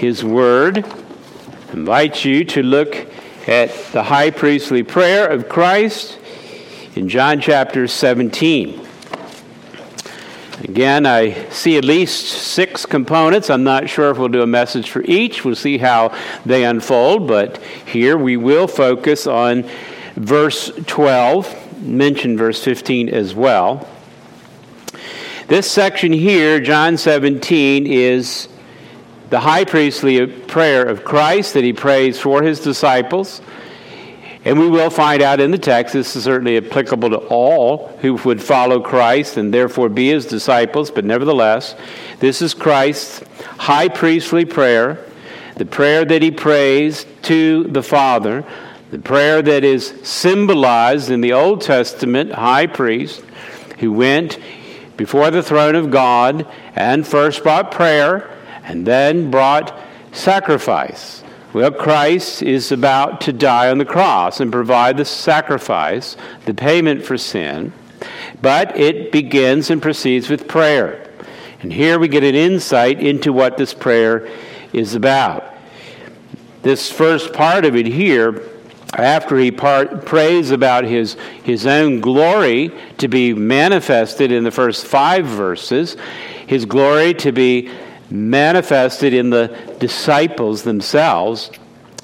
His Word. Invite you to look at the high priestly prayer of Christ in John chapter 17. Again, I see at least six components. I'm not sure if we'll do a message for each. We'll see how they unfold, but here we will focus on verse 12, mention verse 15 as well. This section here, John 17, is the high priestly prayer of Christ that he prays for his disciples. And we will find out in the text, this is certainly applicable to all who would follow Christ and therefore be his disciples, but nevertheless, this is Christ's high priestly prayer, the prayer that he prays to the Father, the prayer that is symbolized in the Old Testament high priest who went before the throne of God and first brought prayer and then brought sacrifice. Well, Christ is about to die on the cross and provide the sacrifice, the payment for sin, but it begins and proceeds with prayer. And here we get an insight into what this prayer is about. This first part of it here after he part, prays about his, his own glory to be manifested in the first five verses, his glory to be manifested in the disciples themselves,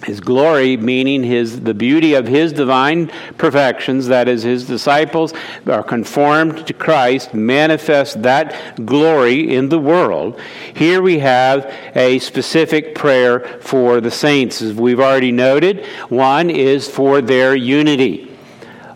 his glory meaning his the beauty of his divine perfections that is his disciples are conformed to christ manifest that glory in the world. Here we have a specific prayer for the saints. As we've already noted one is for their unity.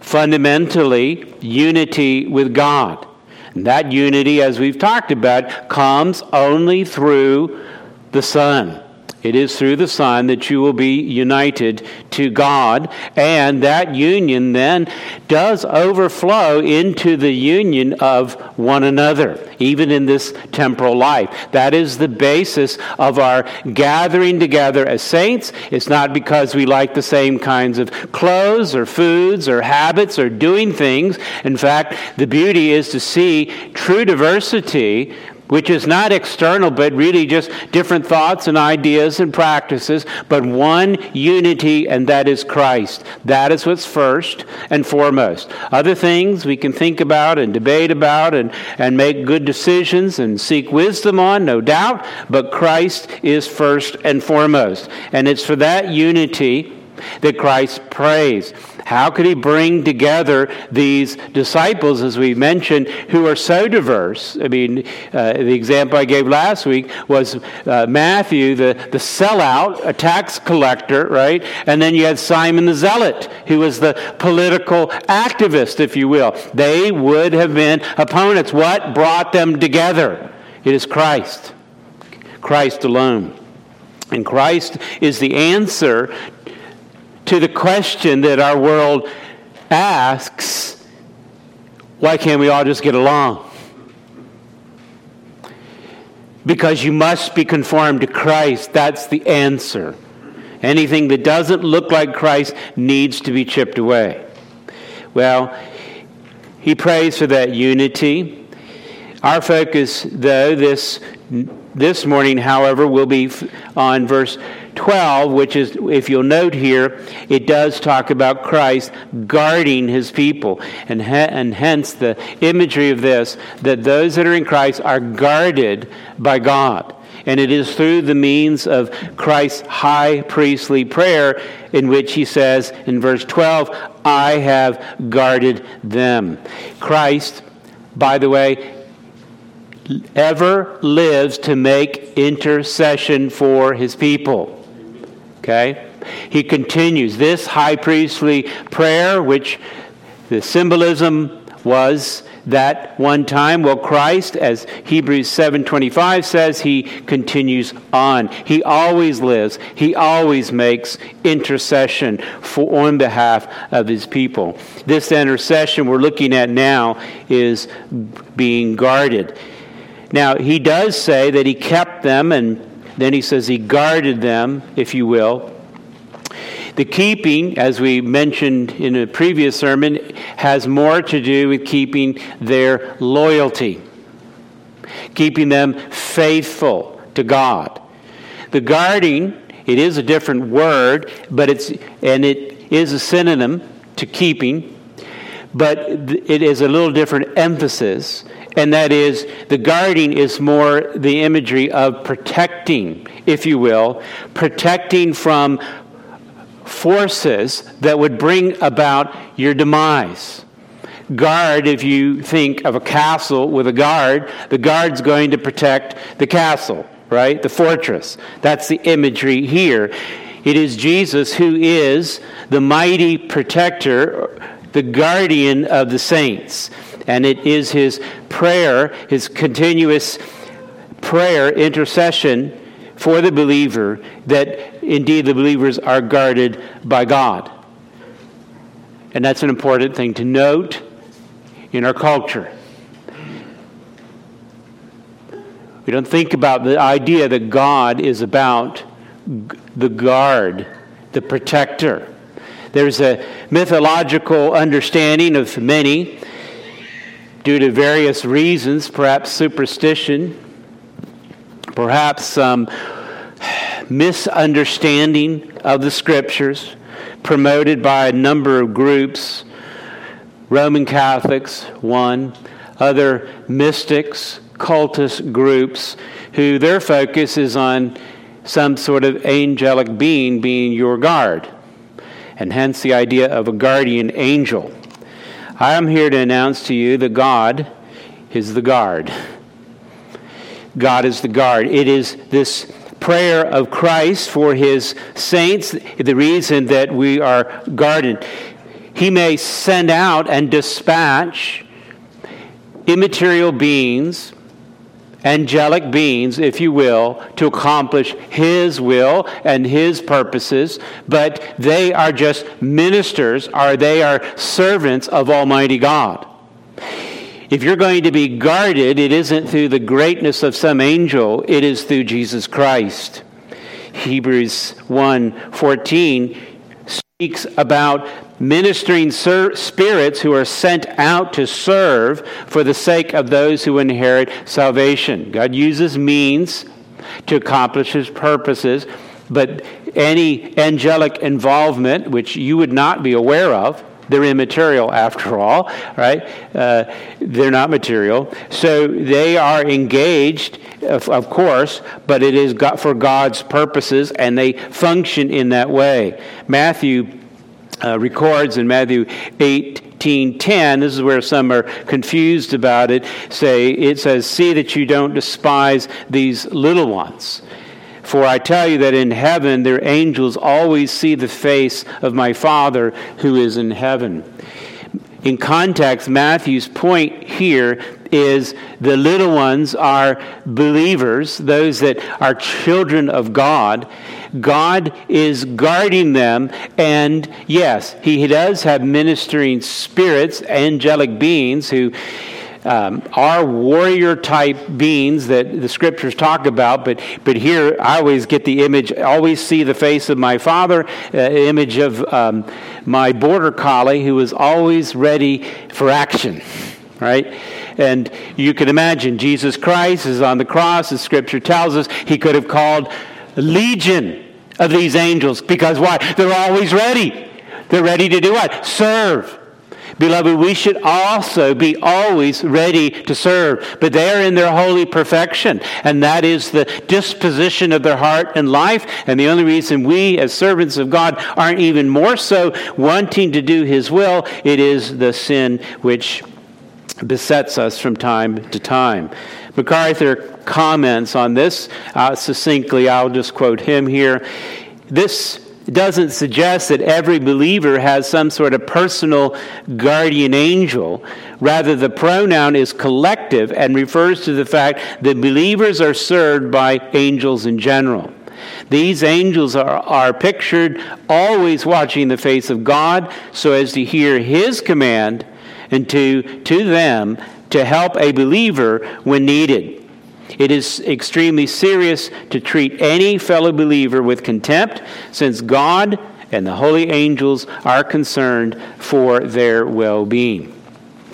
Fundamentally unity with god and that unity as we've talked about comes only through the son it is through the Son that you will be united to God, and that union then does overflow into the union of one another, even in this temporal life. That is the basis of our gathering together as saints. It's not because we like the same kinds of clothes or foods or habits or doing things. In fact, the beauty is to see true diversity which is not external, but really just different thoughts and ideas and practices, but one unity, and that is Christ. That is what's first and foremost. Other things we can think about and debate about and, and make good decisions and seek wisdom on, no doubt, but Christ is first and foremost. And it's for that unity that Christ prays. How could he bring together these disciples, as we mentioned, who are so diverse? I mean, uh, the example I gave last week was uh, Matthew, the, the sellout, a tax collector, right? And then you had Simon the Zealot, who was the political activist, if you will. They would have been opponents. What brought them together? It is Christ. Christ alone. And Christ is the answer to the question that our world asks why can't we all just get along? Because you must be conformed to Christ. That's the answer. Anything that doesn't look like Christ needs to be chipped away. Well, he prays for that unity. Our focus, though, this, this morning, however, will be on verse 12, which is, if you'll note here, it does talk about Christ guarding his people. And, and hence the imagery of this that those that are in Christ are guarded by God. And it is through the means of Christ's high priestly prayer in which he says in verse 12, I have guarded them. Christ, by the way, ever lives to make intercession for his people. Okay? He continues this high priestly prayer, which the symbolism was that one time well christ as hebrews 7.25 says he continues on. He always lives. He always makes intercession for on behalf of his people. This intercession we're looking at now is being guarded. Now he does say that he kept them and then he says he guarded them, if you will. The keeping, as we mentioned in a previous sermon, has more to do with keeping their loyalty, keeping them faithful to God. The guarding, it is a different word, but it's and it is a synonym to keeping, but it is a little different emphasis, and that is the guarding is more the imagery of protecting, if you will, protecting from forces that would bring about your demise. Guard, if you think of a castle with a guard, the guard's going to protect the castle, right? The fortress. That's the imagery here. It is Jesus who is the mighty protector, the guardian of the saints. And it is his prayer, his continuous prayer, intercession for the believer, that indeed the believers are guarded by God. And that's an important thing to note in our culture. We don't think about the idea that God is about the guard, the protector. There's a mythological understanding of many, due to various reasons, perhaps superstition, perhaps some misunderstanding of the scriptures promoted by a number of groups Roman Catholics, one, other mystics, cultist groups, who their focus is on some sort of angelic being being your guard, and hence the idea of a guardian angel. I am here to announce to you that God is the guard. God is the guard. It is this prayer of Christ for his saints, the reason that we are guarded. He may send out and dispatch immaterial beings, angelic beings, if you will, to accomplish His will and His purposes, but they are just ministers, or they are servants of Almighty God. If you're going to be guarded, it isn't through the greatness of some angel, it is through Jesus Christ. Hebrews 1:14 speaks about ministering spirits who are sent out to serve for the sake of those who inherit salvation. God uses means to accomplish his purposes, but any angelic involvement, which you would not be aware of, they're immaterial after all, right? Uh, they're not material. So they are engaged, of, of course, but it is for God's purposes and they function in that way. Matthew uh, records in Matthew 18:10. This is where some are confused about it. Say it says, "See that you don't despise these little ones." For I tell you that in heaven their angels always see the face of my Father who is in heaven. In context, Matthew's point here is the little ones are believers, those that are children of God. God is guarding them, and yes, He does have ministering spirits, angelic beings who um, are warrior type beings that the scriptures talk about, but, but here I always get the image, always see the face of my father, uh, image of um, my border collie who is always ready for action, right? And you can imagine Jesus Christ is on the cross, as scripture tells us, he could have called legion of these angels because why? They're always ready. They're ready to do what? Serve. Beloved, we should also be always ready to serve, but they are in their holy perfection, and that is the disposition of their heart and life. And the only reason we, as servants of God, aren't even more so wanting to do His will, it is the sin which besets us from time to time. MacArthur comments on this uh, succinctly. I'll just quote him here. This doesn't suggest that every believer has some sort of personal guardian angel. Rather, the pronoun is collective and refers to the fact that believers are served by angels in general. These angels are, are pictured always watching the face of God so as to hear his command and to, to them to help a believer when needed. It is extremely serious to treat any fellow believer with contempt, since God and the holy angels are concerned for their well being.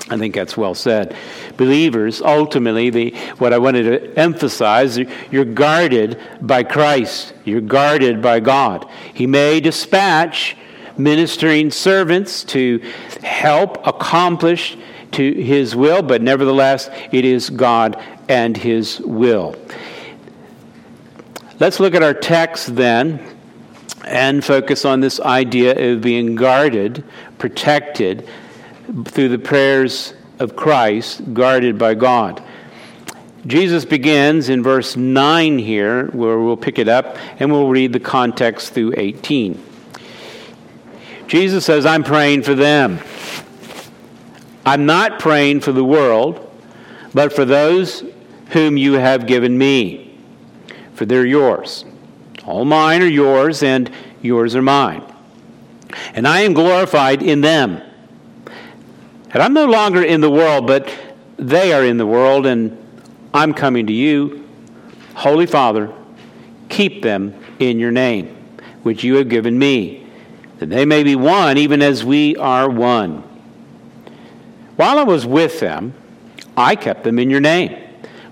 I think that's well said. Believers, ultimately, the, what I wanted to emphasize, you're guarded by Christ. You're guarded by God. He may dispatch ministering servants to help accomplish to his will, but nevertheless, it is God and his will. Let's look at our text then and focus on this idea of being guarded, protected through the prayers of Christ, guarded by God. Jesus begins in verse 9 here, where we'll pick it up, and we'll read the context through 18. Jesus says, I'm praying for them. I'm not praying for the world, but for those whom you have given me, for they're yours. All mine are yours, and yours are mine. And I am glorified in them. And I'm no longer in the world, but they are in the world, and I'm coming to you. Holy Father, keep them in your name, which you have given me, that they may be one, even as we are one. While I was with them, I kept them in your name,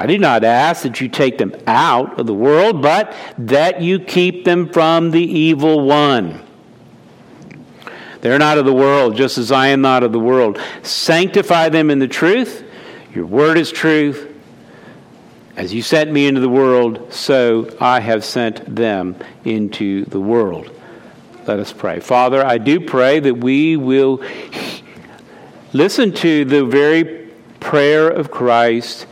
I do not ask that you take them out of the world, but that you keep them from the evil one. They're not of the world, just as I am not of the world. Sanctify them in the truth. Your word is truth. As you sent me into the world, so I have sent them into the world. Let us pray. Father, I do pray that we will listen to the very prayer of Christ,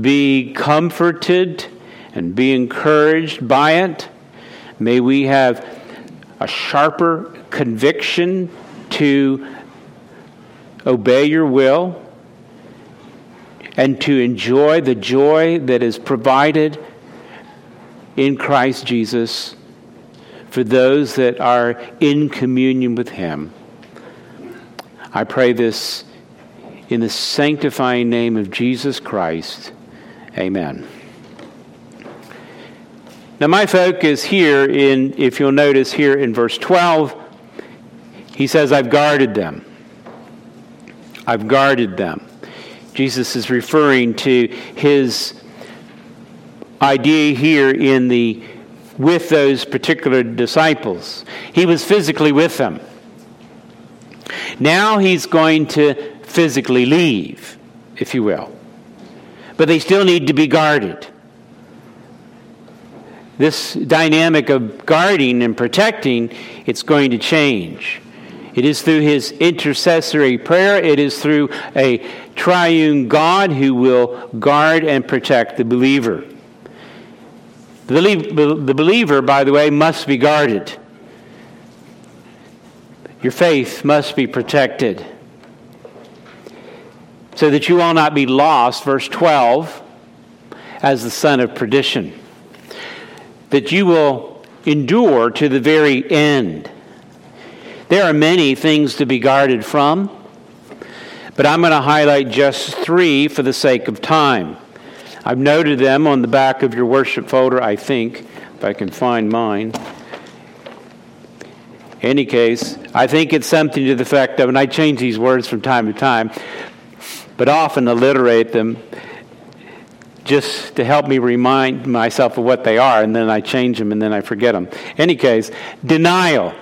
be comforted and be encouraged by it. May we have a sharper conviction to obey your will and to enjoy the joy that is provided in Christ Jesus for those that are in communion with Him. I pray this in the sanctifying name of Jesus Christ. Amen. Now, my focus here, in, if you'll notice here in verse 12, he says, I've guarded them. I've guarded them. Jesus is referring to his idea here in the with those particular disciples. He was physically with them. Now he's going to physically leave, if you will. But they still need to be guarded. This dynamic of guarding and protecting, it's going to change. It is through his intercessory prayer. It is through a triune God who will guard and protect the believer. The believer, by the way, must be guarded. Your faith must be protected so that you will not be lost, verse 12, as the son of perdition. That you will endure to the very end. There are many things to be guarded from, but I'm going to highlight just three for the sake of time. I've noted them on the back of your worship folder, I think, if I can find mine. In Any case, I think it's something to the effect of, and I change these words from time to time, but often alliterate them just to help me remind myself of what they are, and then I change them and then I forget them. Any case, denial.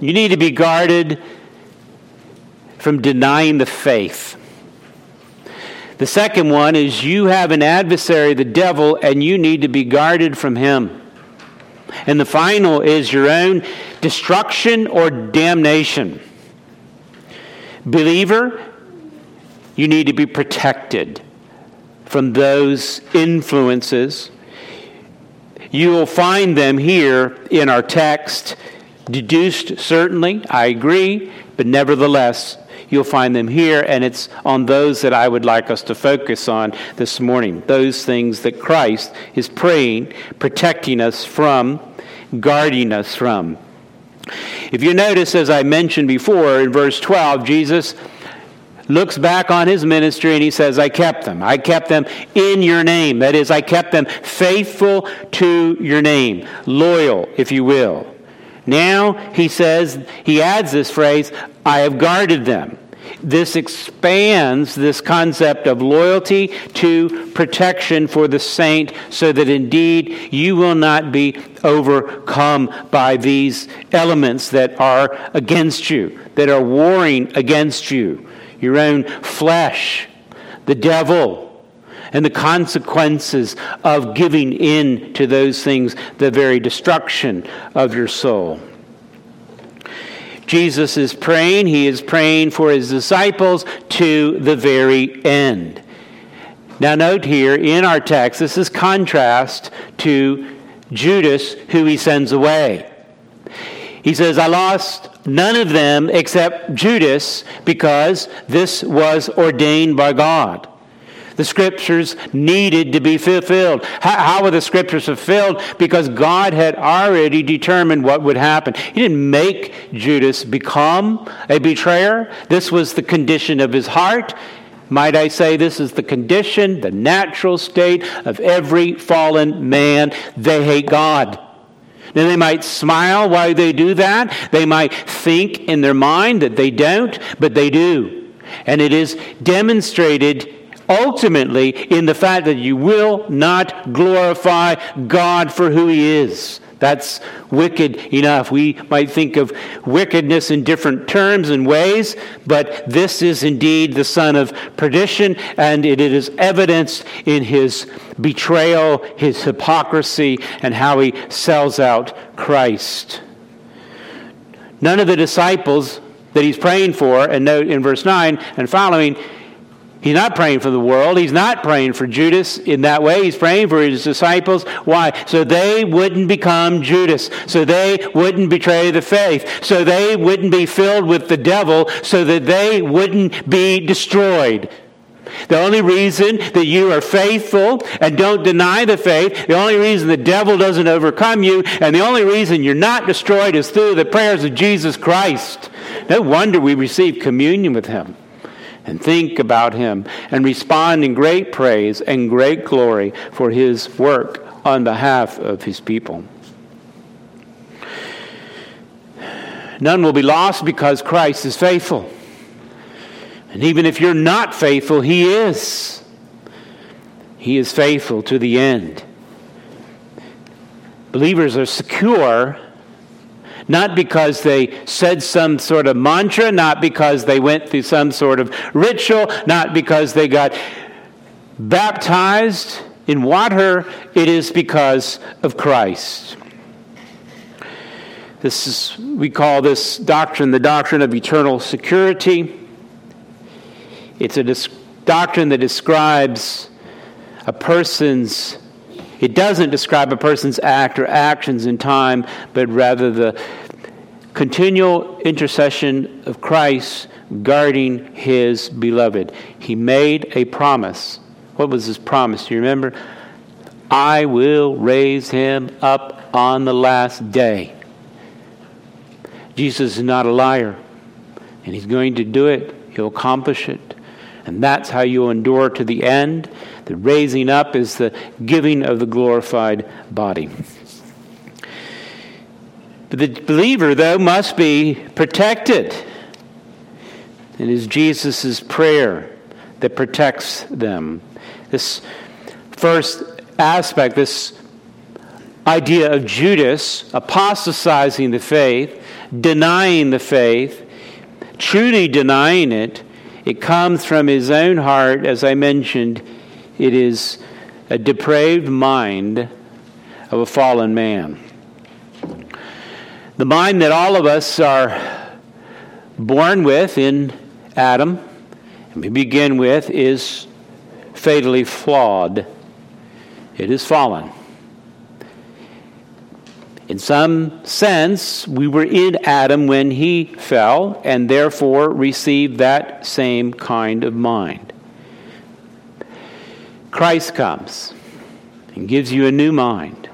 You need to be guarded from denying the faith. The second one is you have an adversary, the devil, and you need to be guarded from him. And the final is your own destruction or damnation. Believer, you need to be protected from those influences. You will find them here in our text Deduced, certainly, I agree, but nevertheless, you'll find them here, and it's on those that I would like us to focus on this morning. Those things that Christ is praying, protecting us from, guarding us from. If you notice, as I mentioned before in verse 12, Jesus looks back on his ministry and he says, I kept them. I kept them in your name. That is, I kept them faithful to your name, loyal, if you will. Now he says, he adds this phrase, I have guarded them. This expands this concept of loyalty to protection for the saint so that indeed you will not be overcome by these elements that are against you, that are warring against you. Your own flesh, the devil, and the consequences of giving in to those things, the very destruction of your soul. Jesus is praying. He is praying for his disciples to the very end. Now, note here in our text, this is contrast to Judas, who he sends away. He says, I lost none of them except Judas because this was ordained by God. The scriptures needed to be fulfilled. How, how, were the scriptures fulfilled? Because God had already determined what would happen. He didn't make Judas become a betrayer. This was the condition of his heart. Might I say, this is the condition, the natural state of every fallen man. They hate God. Now, they might smile while they do that. They might think in their mind that they don't, but they do. And it is demonstrated ultimately in the fact that you will not glorify God for who He is. That's wicked enough. We might think of wickedness in different terms and ways, but this is indeed the son of perdition, and it is evidenced in his betrayal, his hypocrisy, and how he sells out Christ. None of the disciples that he's praying for, and note in verse 9 and following, He's not praying for the world. He's not praying for Judas in that way. He's praying for his disciples. Why? So they wouldn't become Judas. So they wouldn't betray the faith. So they wouldn't be filled with the devil. So that they wouldn't be destroyed. The only reason that you are faithful and don't deny the faith, the only reason the devil doesn't overcome you, and the only reason you're not destroyed is through the prayers of Jesus Christ. No wonder we receive communion with him and think about him and respond in great praise and great glory for his work on behalf of his people. None will be lost because Christ is faithful. And even if you're not faithful, he is. He is faithful to the end. Believers are secure not because they said some sort of mantra, not because they went through some sort of ritual, not because they got baptized in water. It is because of Christ. This is, we call this doctrine the doctrine of eternal security. It's a doctrine that describes a person's it doesn't describe a person's act or actions in time, but rather the continual intercession of Christ guarding his beloved. He made a promise. What was his promise? Do you remember? I will raise him up on the last day. Jesus is not a liar, and he's going to do it. He'll accomplish it. And that's how you endure to the end. The raising up is the giving of the glorified body. But the believer, though, must be protected. It is Jesus' prayer that protects them. This first aspect, this idea of Judas apostatizing the faith, denying the faith, truly denying it, it comes from his own heart, as I mentioned. It is a depraved mind of a fallen man. The mind that all of us are born with in Adam, and we begin with, is fatally flawed. It is fallen. In some sense, we were in Adam when he fell and therefore received that same kind of mind. Christ comes and gives you a new mind,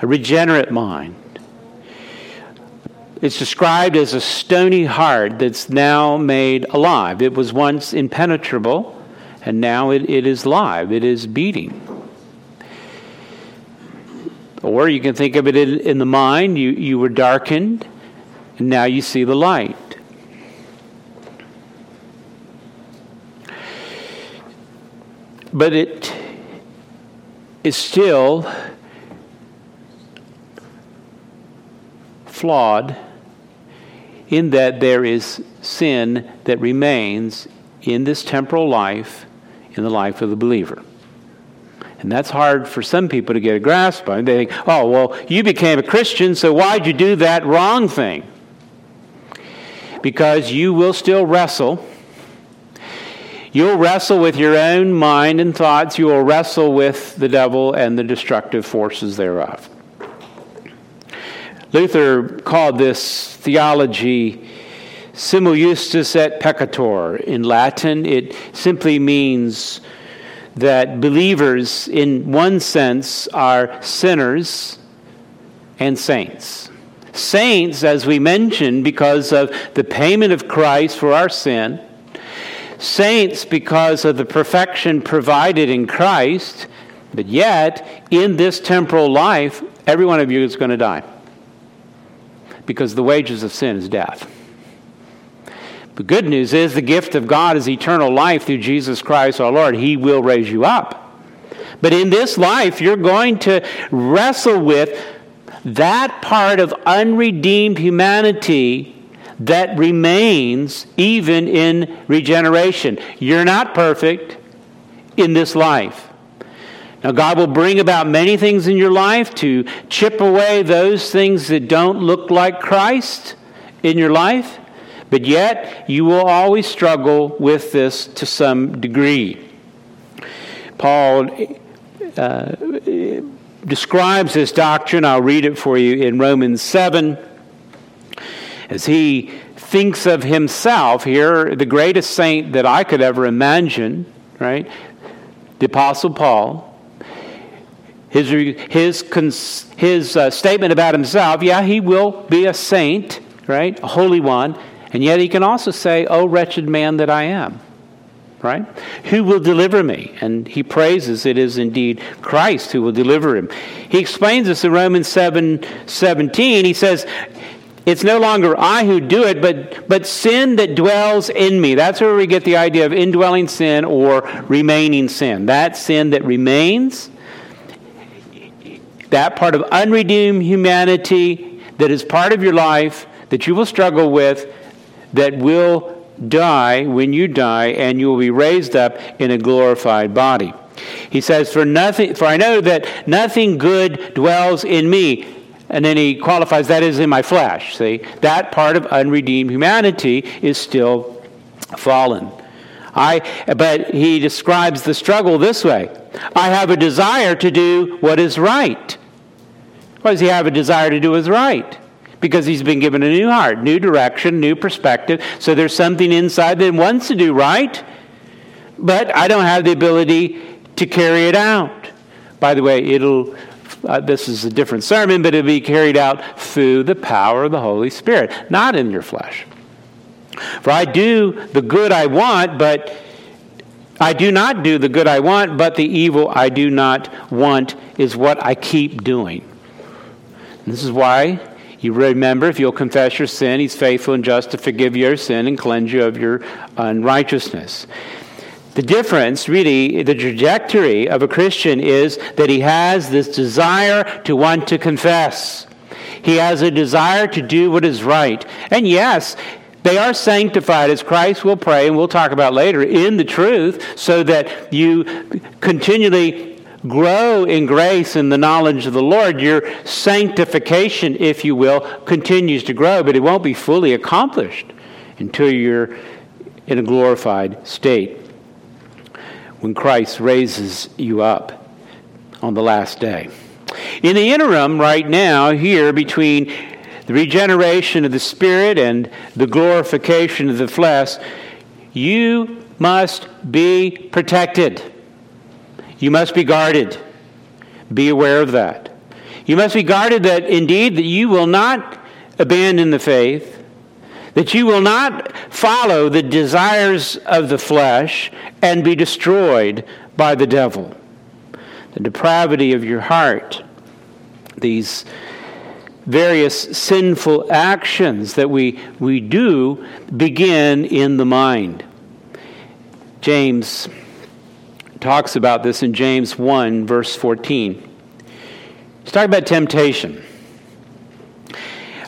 a regenerate mind. It's described as a stony heart that's now made alive. It was once impenetrable, and now it, it is live, it is beating. Or you can think of it in, in the mind you, you were darkened, and now you see the light. But it is still flawed in that there is sin that remains in this temporal life, in the life of the believer. And that's hard for some people to get a grasp on. They think, oh, well, you became a Christian, so why'd you do that wrong thing? Because you will still wrestle. You'll wrestle with your own mind and thoughts. You will wrestle with the devil and the destructive forces thereof. Luther called this theology simul justus et peccator. In Latin, it simply means that believers, in one sense, are sinners and saints. Saints, as we mentioned, because of the payment of Christ for our sin. Saints, because of the perfection provided in Christ. But yet, in this temporal life, every one of you is going to die. Because the wages of sin is death. The good news is the gift of God is eternal life through Jesus Christ our Lord. He will raise you up. But in this life, you're going to wrestle with that part of unredeemed humanity that remains even in regeneration. You're not perfect in this life. Now, God will bring about many things in your life to chip away those things that don't look like Christ in your life. But yet, you will always struggle with this to some degree. Paul uh, describes this doctrine, I'll read it for you in Romans 7, as he thinks of himself here, the greatest saint that I could ever imagine, right? The Apostle Paul. His, his, his uh, statement about himself, yeah, he will be a saint, right? A holy one. And yet he can also say, Oh, wretched man that I am. Right? Who will deliver me? And he praises it is indeed Christ who will deliver him. He explains this in Romans 7 17. He says, it's no longer I who do it, but, but sin that dwells in me. That's where we get the idea of indwelling sin or remaining sin. That sin that remains, that part of unredeemed humanity that is part of your life that you will struggle with, that will die when you die, and you will be raised up in a glorified body. He says, For nothing for I know that nothing good dwells in me. And then he qualifies that is in my flesh. See, that part of unredeemed humanity is still fallen. I, but he describes the struggle this way I have a desire to do what is right. Why does he have a desire to do what is right? because he's been given a new heart, new direction, new perspective. So there's something inside that wants to do right, but I don't have the ability to carry it out. By the way, it'll. Uh, this is a different sermon, but it'll be carried out through the power of the Holy Spirit, not in your flesh. For I do the good I want, but I do not do the good I want, but the evil I do not want is what I keep doing. And this is why you remember, if you'll confess your sin, He's faithful and just to forgive your sin and cleanse you of your unrighteousness. The difference, really, the trajectory of a Christian is that he has this desire to want to confess. He has a desire to do what is right. And yes, they are sanctified, as Christ will pray, and we'll talk about later, in the truth, so that you continually grow in grace and the knowledge of the Lord, your sanctification, if you will, continues to grow, but it won't be fully accomplished until you're in a glorified state when Christ raises you up on the last day. In the interim, right now, here between the regeneration of the Spirit and the glorification of the flesh, you must be protected. You must be guarded. Be aware of that. You must be guarded that indeed that you will not abandon the faith, that you will not follow the desires of the flesh and be destroyed by the devil. The depravity of your heart, these various sinful actions that we, we do begin in the mind. James talks about this in James 1, verse 14. He's talking about temptation.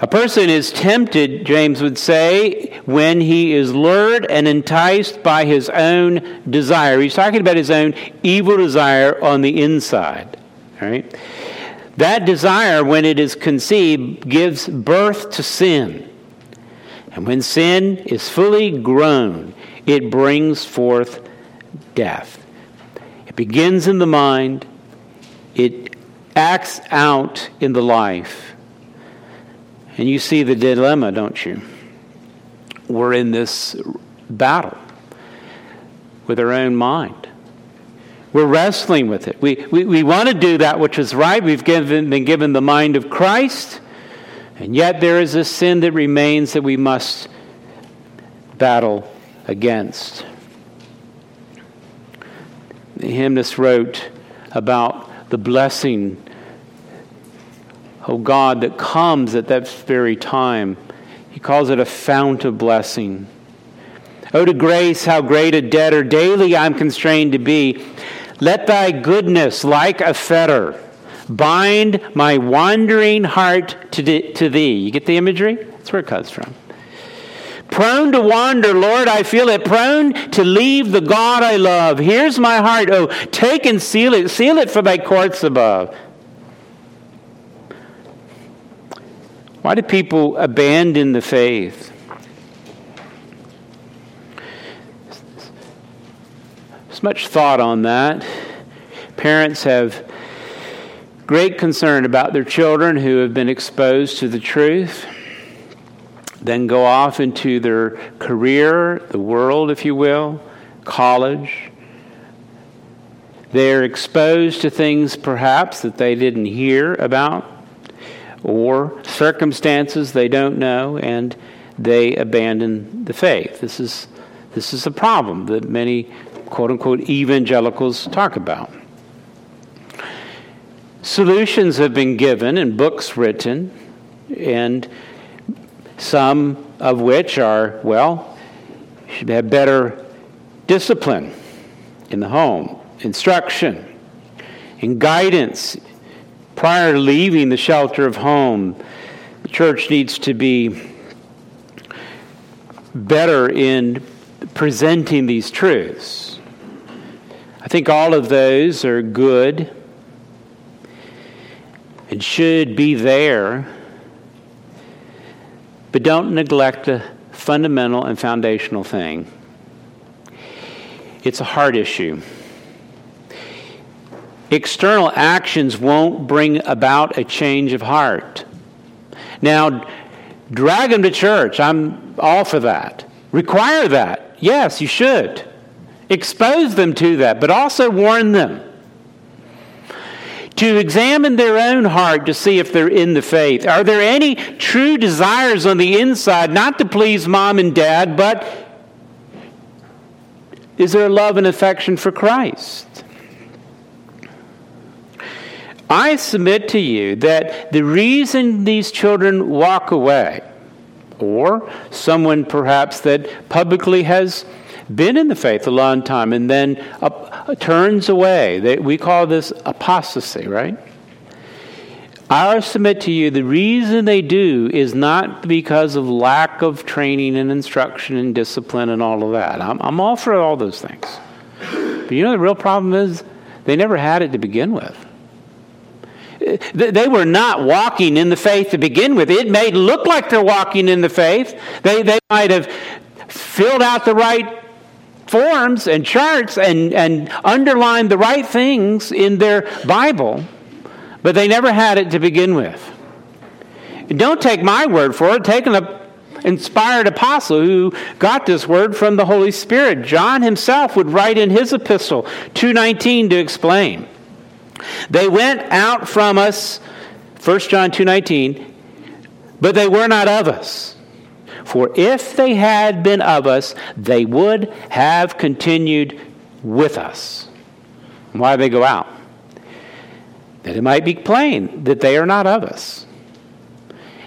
A person is tempted, James would say, when he is lured and enticed by his own desire. He's talking about his own evil desire on the inside. That desire, when it is conceived, gives birth to sin. And when sin is fully grown, it brings forth death. It begins in the mind, it acts out in the life. And you see the dilemma, don't you? We're in this battle with our own mind. We're wrestling with it. We, we, we want to do that which is right. We've given, been given the mind of Christ, and yet there is a sin that remains that we must battle against. The hymnist wrote about the blessing, oh God, that comes at that very time. He calls it a fount of blessing. Oh, to grace, how great a debtor daily I'm constrained to be. Let thy goodness, like a fetter, bind my wandering heart to, to thee. You get the imagery? That's where it comes from. Prone to wander, Lord, I feel it. Prone to leave the God I love. Here's my heart. Oh, take and seal it. Seal it for thy courts above. Why do people abandon the faith? There's much thought on that. Parents have great concern about their children who have been exposed to the truth, then go off into their career, the world, if you will, college. They're exposed to things perhaps that they didn't hear about or circumstances they don't know, and they abandon the faith. This is, this is a problem that many quote unquote evangelicals talk about. Solutions have been given and books written, and some of which are, well, should have better discipline in the home, instruction, and guidance prior to leaving the shelter of home. The church needs to be better in presenting these truths. I think all of those are good and should be there, but don't neglect the fundamental and foundational thing. It's a heart issue. External actions won't bring about a change of heart. Now, drag them to church. I'm all for that. Require that. Yes, you should. Expose them to that, but also warn them to examine their own heart to see if they're in the faith. Are there any true desires on the inside, not to please mom and dad, but is there love and affection for Christ? I submit to you that the reason these children walk away, or someone perhaps that publicly has been in the faith a long time and then uh, turns away. They, we call this apostasy, right? I submit to you the reason they do is not because of lack of training and instruction and discipline and all of that. I'm, I'm all for all those things. But you know, the real problem is they never had it to begin with. They were not walking in the faith to begin with. It may look like they're walking in the faith. They, they might have filled out the right forms and charts and, and underline the right things in their Bible, but they never had it to begin with. Don't take my word for it. Take an inspired apostle who got this word from the Holy Spirit. John himself would write in his epistle 2:19 to explain. They went out from us 1 John 2:19 but they were not of us. For if they had been of us, they would have continued with us. Why they go out? That it might be plain that they are not of us.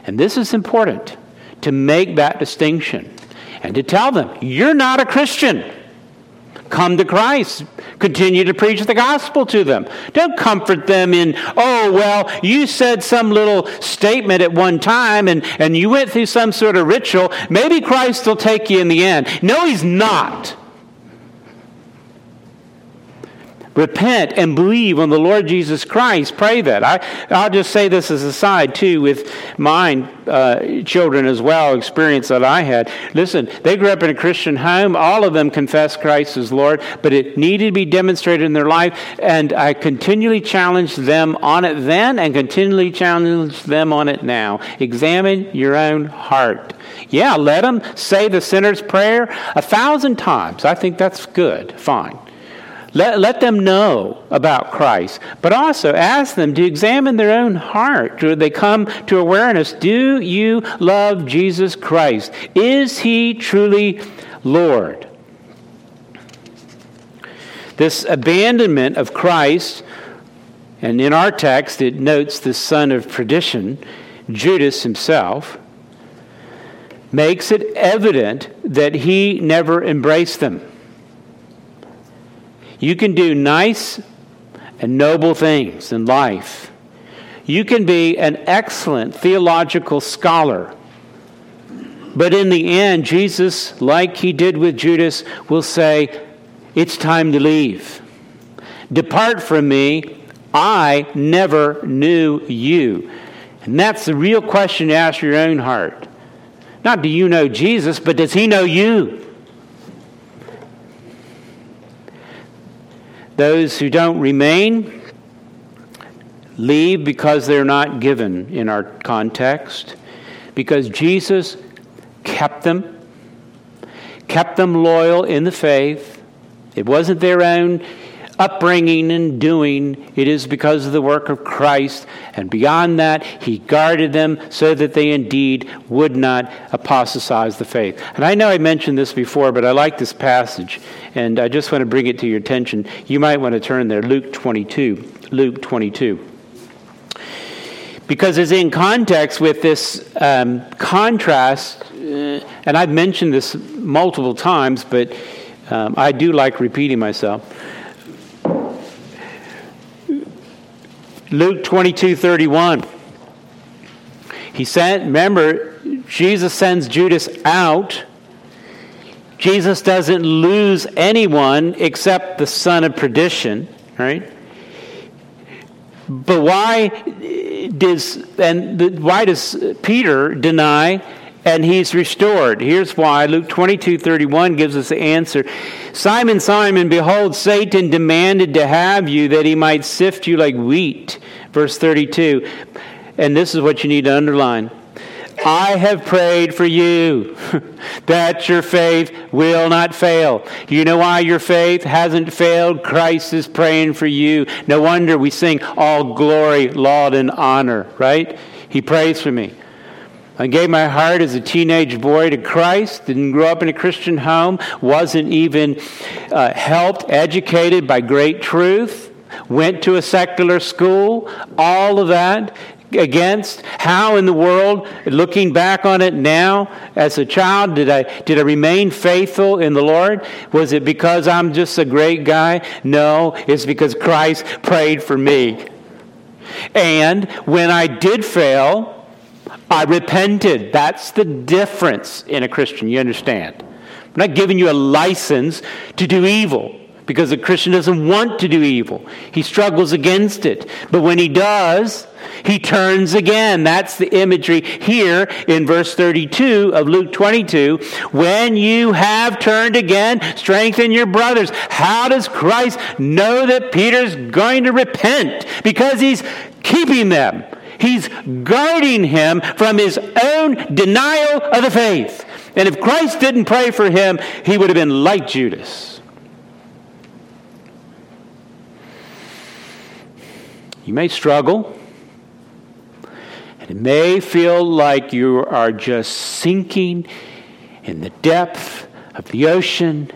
And this is important to make that distinction and to tell them, you're not a Christian. Come to Christ. Continue to preach the gospel to them. Don't comfort them in, oh, well, you said some little statement at one time and, and you went through some sort of ritual. Maybe Christ will take you in the end. No, he's not. Repent and believe on the Lord Jesus Christ. Pray that. I, I'll just say this as a side, too, with mine uh, children as well, experience that I had. Listen, they grew up in a Christian home. All of them confessed Christ as Lord, but it needed to be demonstrated in their life. And I continually challenged them on it then and continually challenge them on it now. Examine your own heart. Yeah, let them say the sinner's prayer a thousand times. I think that's good. Fine. Let, let them know about Christ, but also ask them to examine their own heart. Do they come to awareness? Do you love Jesus Christ? Is he truly Lord? This abandonment of Christ, and in our text it notes the son of perdition, Judas himself, makes it evident that he never embraced them. You can do nice and noble things in life. You can be an excellent theological scholar. But in the end, Jesus, like he did with Judas, will say, It's time to leave. Depart from me. I never knew you. And that's the real question to ask your own heart. Not do you know Jesus, but does he know you? Those who don't remain leave because they're not given in our context, because Jesus kept them, kept them loyal in the faith. It wasn't their own upbringing and doing. It is because of the work of Christ. And beyond that, He guarded them so that they indeed would not apostatize the faith. And I know I mentioned this before, but I like this passage. And I just want to bring it to your attention. You might want to turn there. Luke 22. Luke 22 because it's in context with this um, contrast, uh, and I've mentioned this multiple times, but um, I do like repeating myself. Luke 22 31. He sent, remember, Jesus sends Judas out. Jesus doesn't lose anyone except the son of perdition, right? But why does and why does Peter deny and he's restored. Here's why. Luke 22 31 gives us the answer. Simon, Simon, behold, Satan demanded to have you that he might sift you like wheat. Verse 32. And this is what you need to underline. I have prayed for you that your faith will not fail. You know why your faith hasn't failed? Christ is praying for you. No wonder we sing all glory, laud, and honor, right? He prays for me. I gave my heart as a teenage boy to Christ, didn't grow up in a Christian home, wasn't even uh, helped, educated by great truth, went to a secular school, all of that against how in the world looking back on it now as a child did i did i remain faithful in the lord? Was it because i'm just a great guy? No it's because christ prayed for me. And when i did fail I repented. That's the difference in a Christian, you understand? I'm not giving you a license to do evil because a Christian doesn't want to do evil. He struggles against it. But when he does, he turns again. That's the imagery here in verse 32 of Luke 22. When you have turned again, strengthen your brothers. How does Christ know that Peter's going to repent? Because he's keeping them. He's guarding him from his own denial of the faith. And if Christ didn't pray for him, he would have been like Judas. You may struggle, and it may feel like you are just sinking in the depth of the ocean.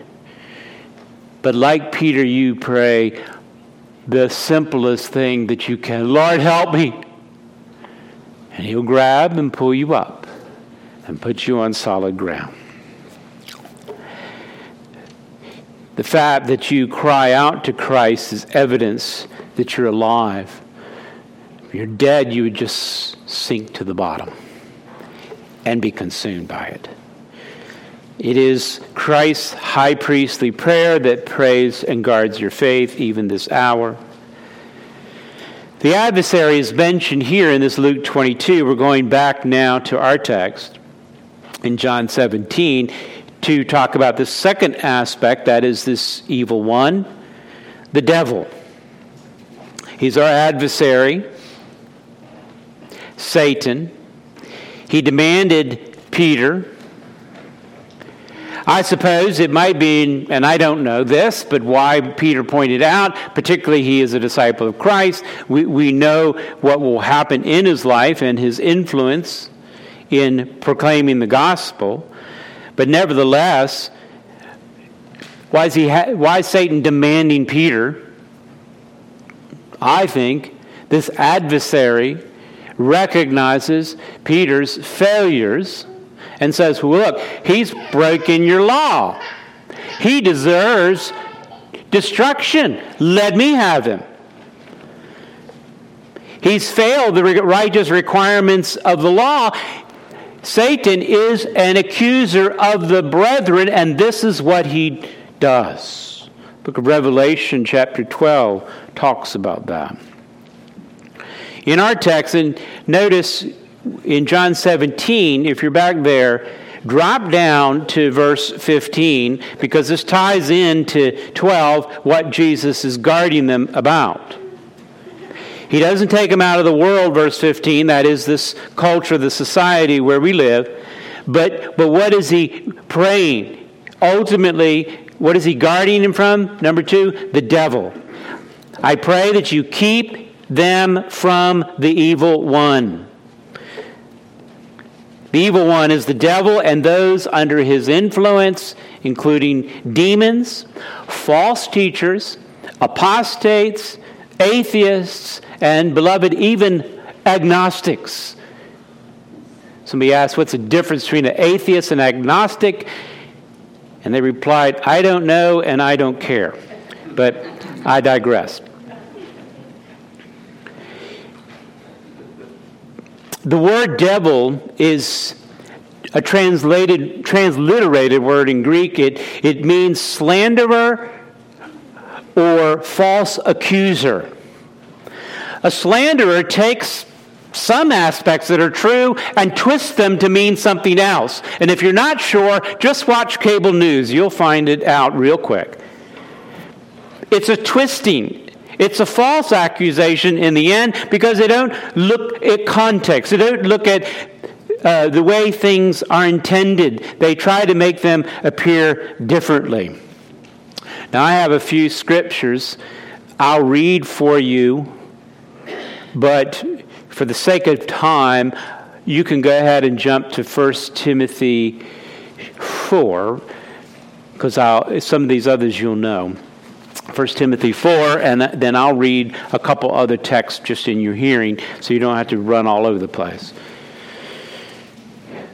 But like Peter, you pray the simplest thing that you can Lord, help me. And He'll grab and pull you up and put you on solid ground. The fact that you cry out to Christ is evidence that you're alive. If you're dead, you would just sink to the bottom and be consumed by it. It is Christ's high priestly prayer that prays and guards your faith even this hour. The adversary is mentioned here in this Luke 22. We're going back now to our text in John 17 to talk about the second aspect that is, this evil one, the devil. He's our adversary, Satan. He demanded Peter. I suppose it might be, and I don't know this, but why Peter pointed out, particularly he is a disciple of Christ, we, we know what will happen in his life and his influence in proclaiming the gospel. But nevertheless, why is, he ha- why is Satan demanding Peter? I think this adversary recognizes Peter's failures and says, Look, he's breaking your law. He deserves destruction. Let me have him. He's failed the righteous requirements of the law. Satan is an accuser of the brethren, and this is what he does. Book of Revelation, chapter 12, talks about that. In our text, and notice in John 17, if you're back there, drop down to verse 15 because this ties into 12 what Jesus is guarding them about. He doesn't take them out of the world, verse 15, that is this culture, the society where we live. But, but what is he praying? Ultimately, what is he guarding him from? Number two, the devil. I pray that you keep them from the evil one. The evil one is the devil and those under his influence, including demons, false teachers, apostates, atheists, and, beloved, even agnostics. Somebody asked, What's the difference between an atheist and agnostic? And they replied, I don't know and I don't care. But I digress. The word devil is a translated, transliterated word in Greek. It, it means slanderer or false accuser. A slanderer takes some aspects that are true and twists them to mean something else. And if you're not sure, just watch cable news. You'll find it out real quick. It's a twisting. It's a false accusation in the end because they don't look at context. They don't look at uh, the way things are intended. They try to make them appear differently. Now, I have a few scriptures I'll read for you but for the sake of time, you can go ahead and jump to 1 Timothy 4, because some of these others you'll know. 1 Timothy 4, and then I'll read a couple other texts just in your hearing so you don't have to run all over the place.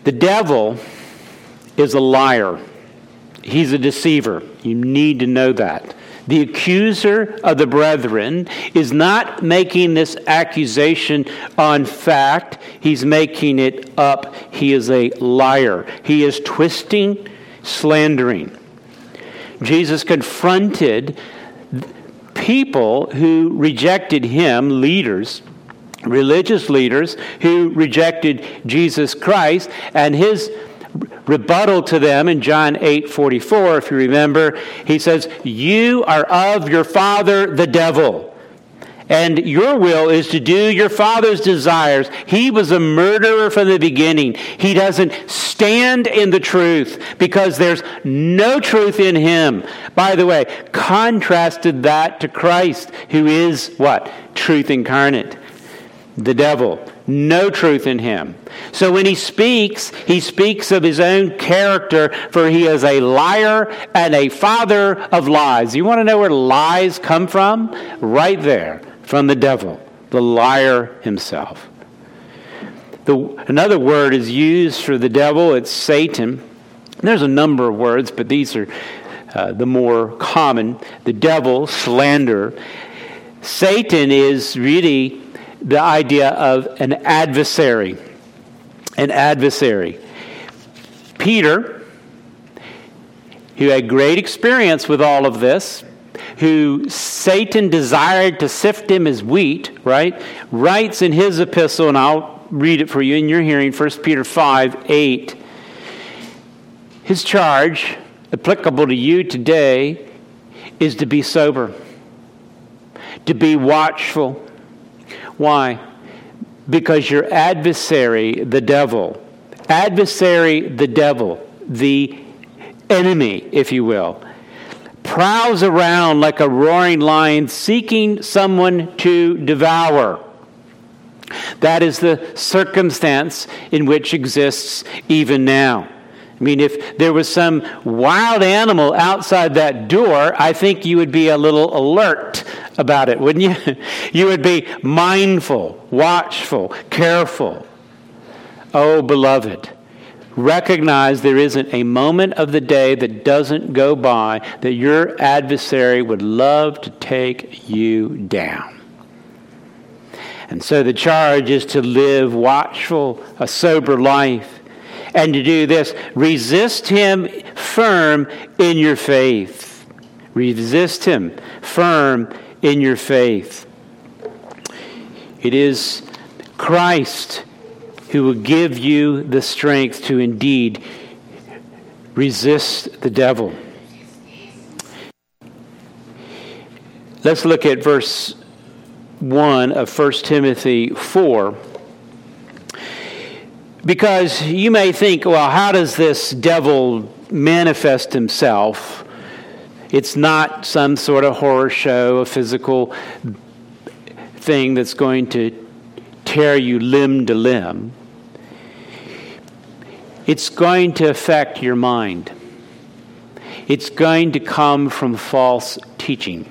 The devil is a liar, he's a deceiver. You need to know that. The accuser of the brethren is not making this accusation on fact, he's making it up. He is a liar. He is twisting, slandering. Jesus confronted people who rejected him, leaders, religious leaders who rejected Jesus Christ, and his rebuttal to them in John 8 44, if you remember, he says, You are of your father, the devil, and your will is to do your father's desires. He was a murderer from the beginning. He doesn't stand in the truth because there's no truth in him. By the way, contrasted that to Christ, who is what? Truth incarnate. The devil. No truth in him. So when he speaks, he speaks of his own character, for he is a liar and a father of lies. You want to know where lies come from? Right there from the devil, the liar himself. The, another word is used for the devil, it's Satan. There's a number of words, but these are uh, the more common. The devil, slander. Satan is really the idea of an adversary. An adversary. Peter, who had great experience with all of this, who Satan desired to sift him as wheat, right, writes in his epistle, and I'll read it for you in your hearing, 1 Peter 5 8. His charge, applicable to you today, is to be sober, to be watchful. Why? Because your adversary, the devil, adversary, the devil, the enemy, if you will, prowls around like a roaring lion seeking someone to devour. That is the circumstance in which exists even now. I mean, if there was some wild animal outside that door, I think you would be a little alert about it, wouldn't you? You would be mindful, watchful, careful. Oh, beloved, recognize there isn't a moment of the day that doesn't go by that your adversary would love to take you down. And so the charge is to live watchful, a sober life, and to do this resist him firm in your faith. Resist him firm in your faith. It is Christ who will give you the strength to indeed resist the devil. Let's look at verse 1 of 1 Timothy 4. Because you may think, well, how does this devil manifest himself? It's not some sort of horror show, a physical thing that's going to tear you limb to limb it's going to affect your mind. It's going to come from false teaching.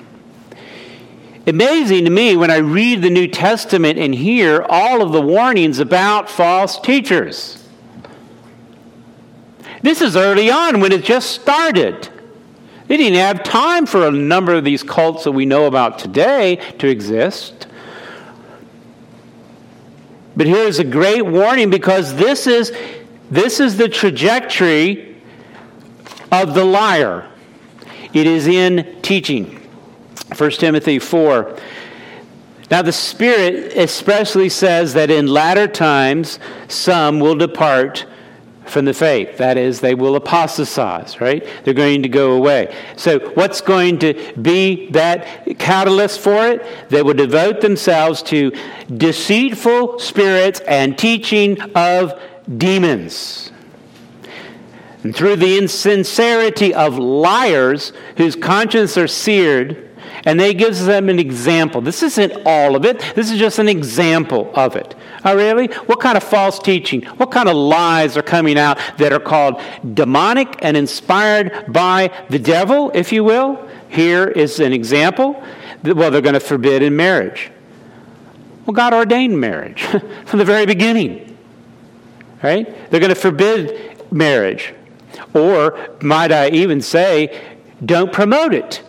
Amazing to me when I read the New Testament and hear all of the warnings about false teachers. This is early on when it just started. They didn't have time for a number of these cults that we know about today to exist. But here's a great warning because this is this is the trajectory of the liar. It is in teaching. 1 Timothy 4. Now, the Spirit especially says that in latter times some will depart from the faith. That is, they will apostatize, right? They're going to go away. So, what's going to be that catalyst for it? They will devote themselves to deceitful spirits and teaching of demons. And through the insincerity of liars whose consciences are seared, and they gives them an example. This isn't all of it. This is just an example of it. Oh, really? What kind of false teaching? What kind of lies are coming out that are called demonic and inspired by the devil, if you will? Here is an example. Well, they're going to forbid in marriage. Well, God ordained marriage from the very beginning right? They're going to forbid marriage. Or, might I even say, don't promote it.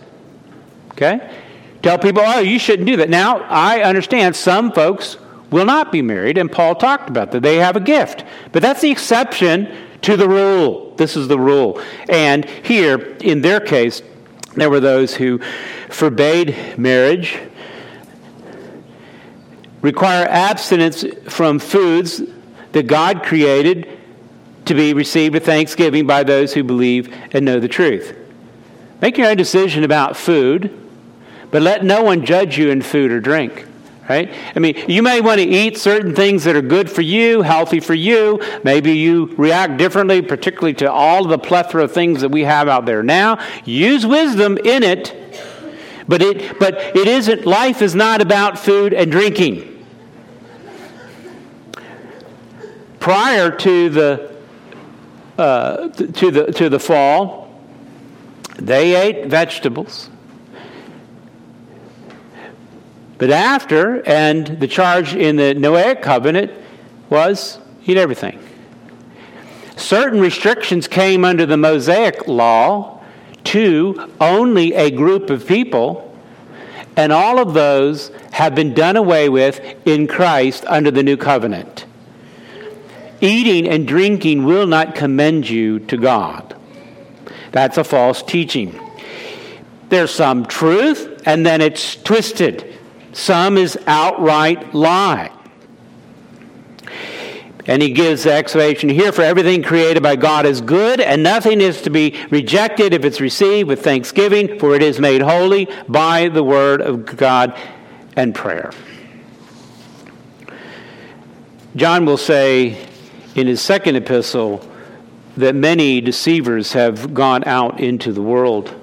Okay? Tell people, oh, you shouldn't do that. Now, I understand some folks will not be married, and Paul talked about that. They have a gift. But that's the exception to the rule. This is the rule. And here, in their case, there were those who forbade marriage, require abstinence from foods that God created to be received with thanksgiving by those who believe and know the truth. Make your own decision about food, But let no one judge you in food or drink. Right? I mean, you may want to eat certain things that are good for you, healthy for you. Maybe you react differently, particularly to all the plethora of things that we have out there now. Use wisdom in it, but it, but it isn't, life is not about food and drinking. Prior to the, uh, to the, to the fall, they ate vegetables. But after, and the charge in the Noahic covenant was eat everything. Certain restrictions came under the Mosaic law to only a group of people, and all of those have been done away with in Christ under the new covenant. Eating and drinking will not commend you to God. That's a false teaching. There's some truth, and then it's twisted. Some is outright lie. And he gives the explanation here for everything created by God is good, and nothing is to be rejected if it's received with thanksgiving, for it is made holy by the word of God and prayer. John will say in his second epistle that many deceivers have gone out into the world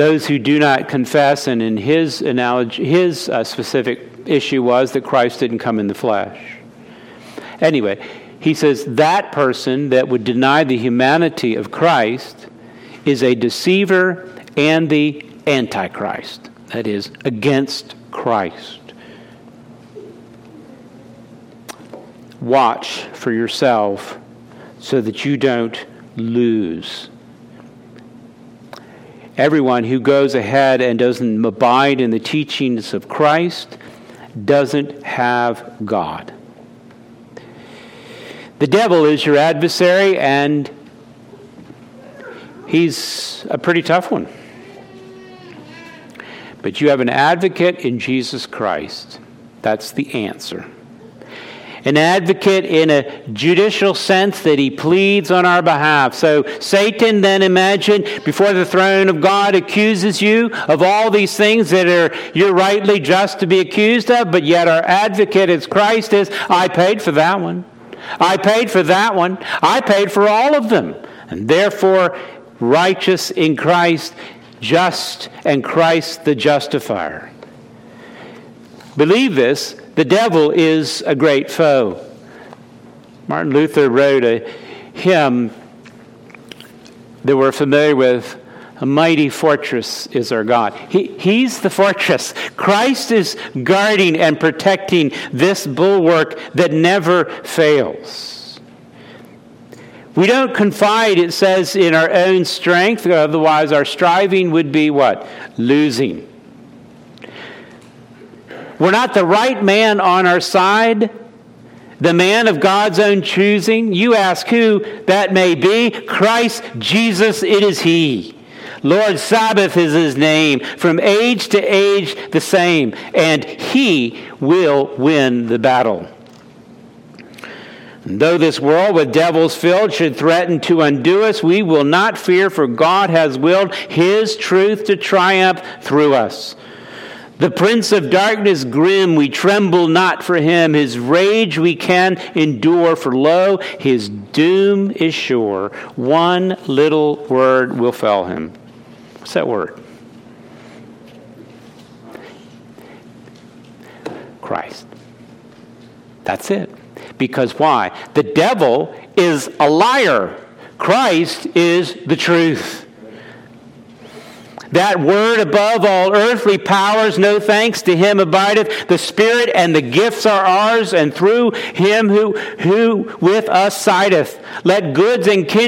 those who do not confess, and in his analogy, his uh, specific issue was that Christ didn't come in the flesh. Anyway, he says that person that would deny the humanity of Christ is a deceiver and the antichrist, that is, against Christ. Watch for yourself so that you don't lose Everyone who goes ahead and doesn't abide in the teachings of Christ doesn't have God. The devil is your adversary, and he's a pretty tough one. But you have an advocate in Jesus Christ. That's the answer an advocate in a judicial sense that he pleads on our behalf. So Satan then imagine before the throne of God accuses you of all these things that are you're rightly just to be accused of, but yet our advocate as Christ is, I paid for that one. I paid for that one. I paid for all of them. And therefore righteous in Christ, just and Christ the justifier. Believe this, the devil is a great foe. Martin Luther wrote a hymn that we're familiar with. A mighty fortress is our God. He, he's the fortress. Christ is guarding and protecting this bulwark that never fails. We don't confide, it says, in our own strength, otherwise, our striving would be what? Losing. We're not the right man on our side, the man of God's own choosing. You ask who that may be. Christ Jesus, it is He. Lord Sabaoth is his name, from age to age the same, and he will win the battle. And though this world with devils filled should threaten to undo us, we will not fear, for God has willed his truth to triumph through us. The prince of darkness grim, we tremble not for him. His rage we can endure, for lo, his doom is sure. One little word will fell him. What's that word? Christ. That's it. Because why? The devil is a liar. Christ is the truth. That word above all earthly powers, no thanks to him abideth. The Spirit and the gifts are ours, and through him who, who with us sideth. Let goods and kindred